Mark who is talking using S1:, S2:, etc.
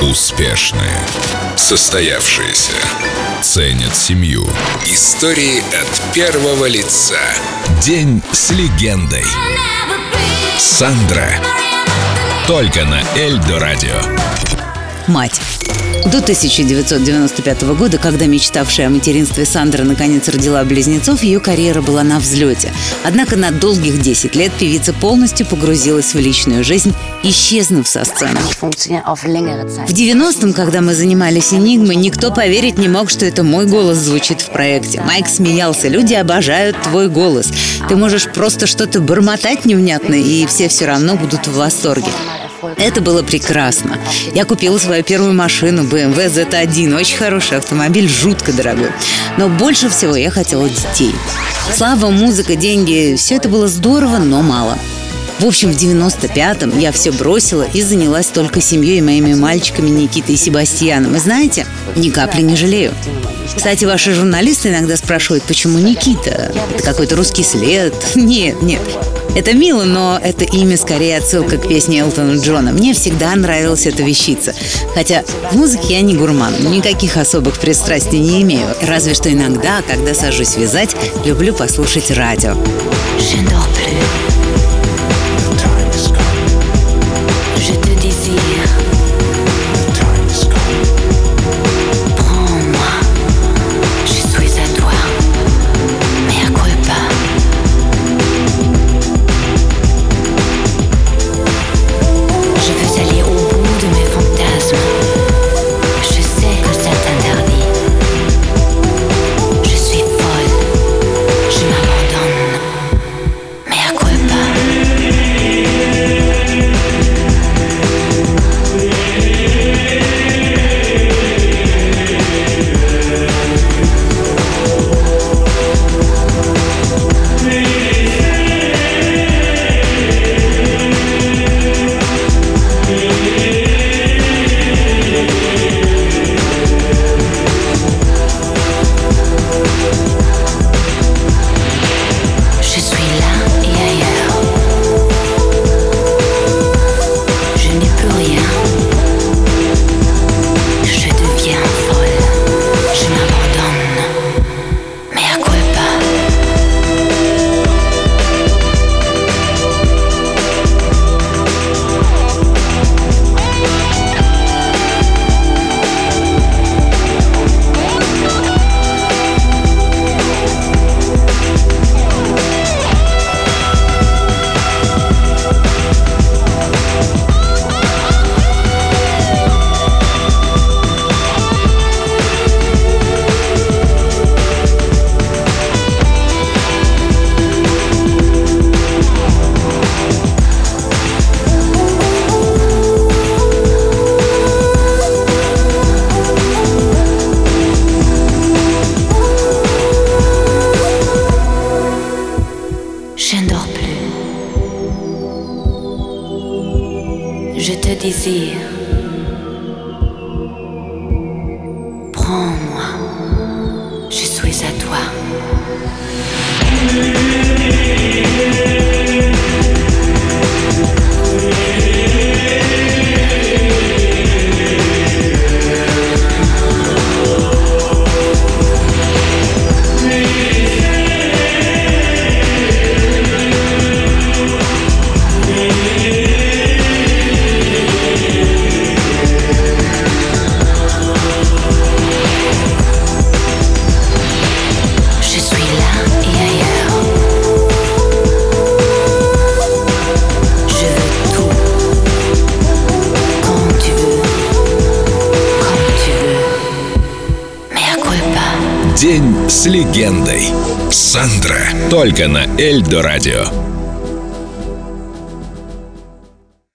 S1: Успешные. Состоявшиеся. Ценят семью. Истории от первого лица. День с легендой. Сандра. Только на Эльдо Радио.
S2: Мать. До 1995 года, когда мечтавшая о материнстве Сандра наконец родила близнецов, ее карьера была на взлете. Однако на долгих 10 лет певица полностью погрузилась в личную жизнь, исчезнув со сцены. В 90-м, когда мы занимались «Энигмой», никто поверить не мог, что это мой голос звучит в проекте. Майк смеялся. Люди обожают твой голос. Ты можешь просто что-то бормотать невнятно, и все все равно будут в восторге. Это было прекрасно. Я купила свою первую машину BMW Z1. Очень хороший автомобиль, жутко дорогой. Но больше всего я хотела детей. Слава, музыка, деньги – все это было здорово, но мало. В общем, в 95-м я все бросила и занялась только семьей и моими мальчиками Никитой и Себастьяном. И знаете, ни капли не жалею. Кстати, ваши журналисты иногда спрашивают, почему Никита? Это какой-то русский след? Нет, нет. Это мило, но это имя скорее отсылка к песне Элтона Джона. Мне всегда нравилась эта вещица. Хотя в музыке я не гурман, никаких особых пристрастий не имею. Разве что иногда, когда сажусь вязать, люблю послушать радио.
S3: je te désire. Prends-moi,
S1: День с легендой. Сандра. Только на Эльдо Радио.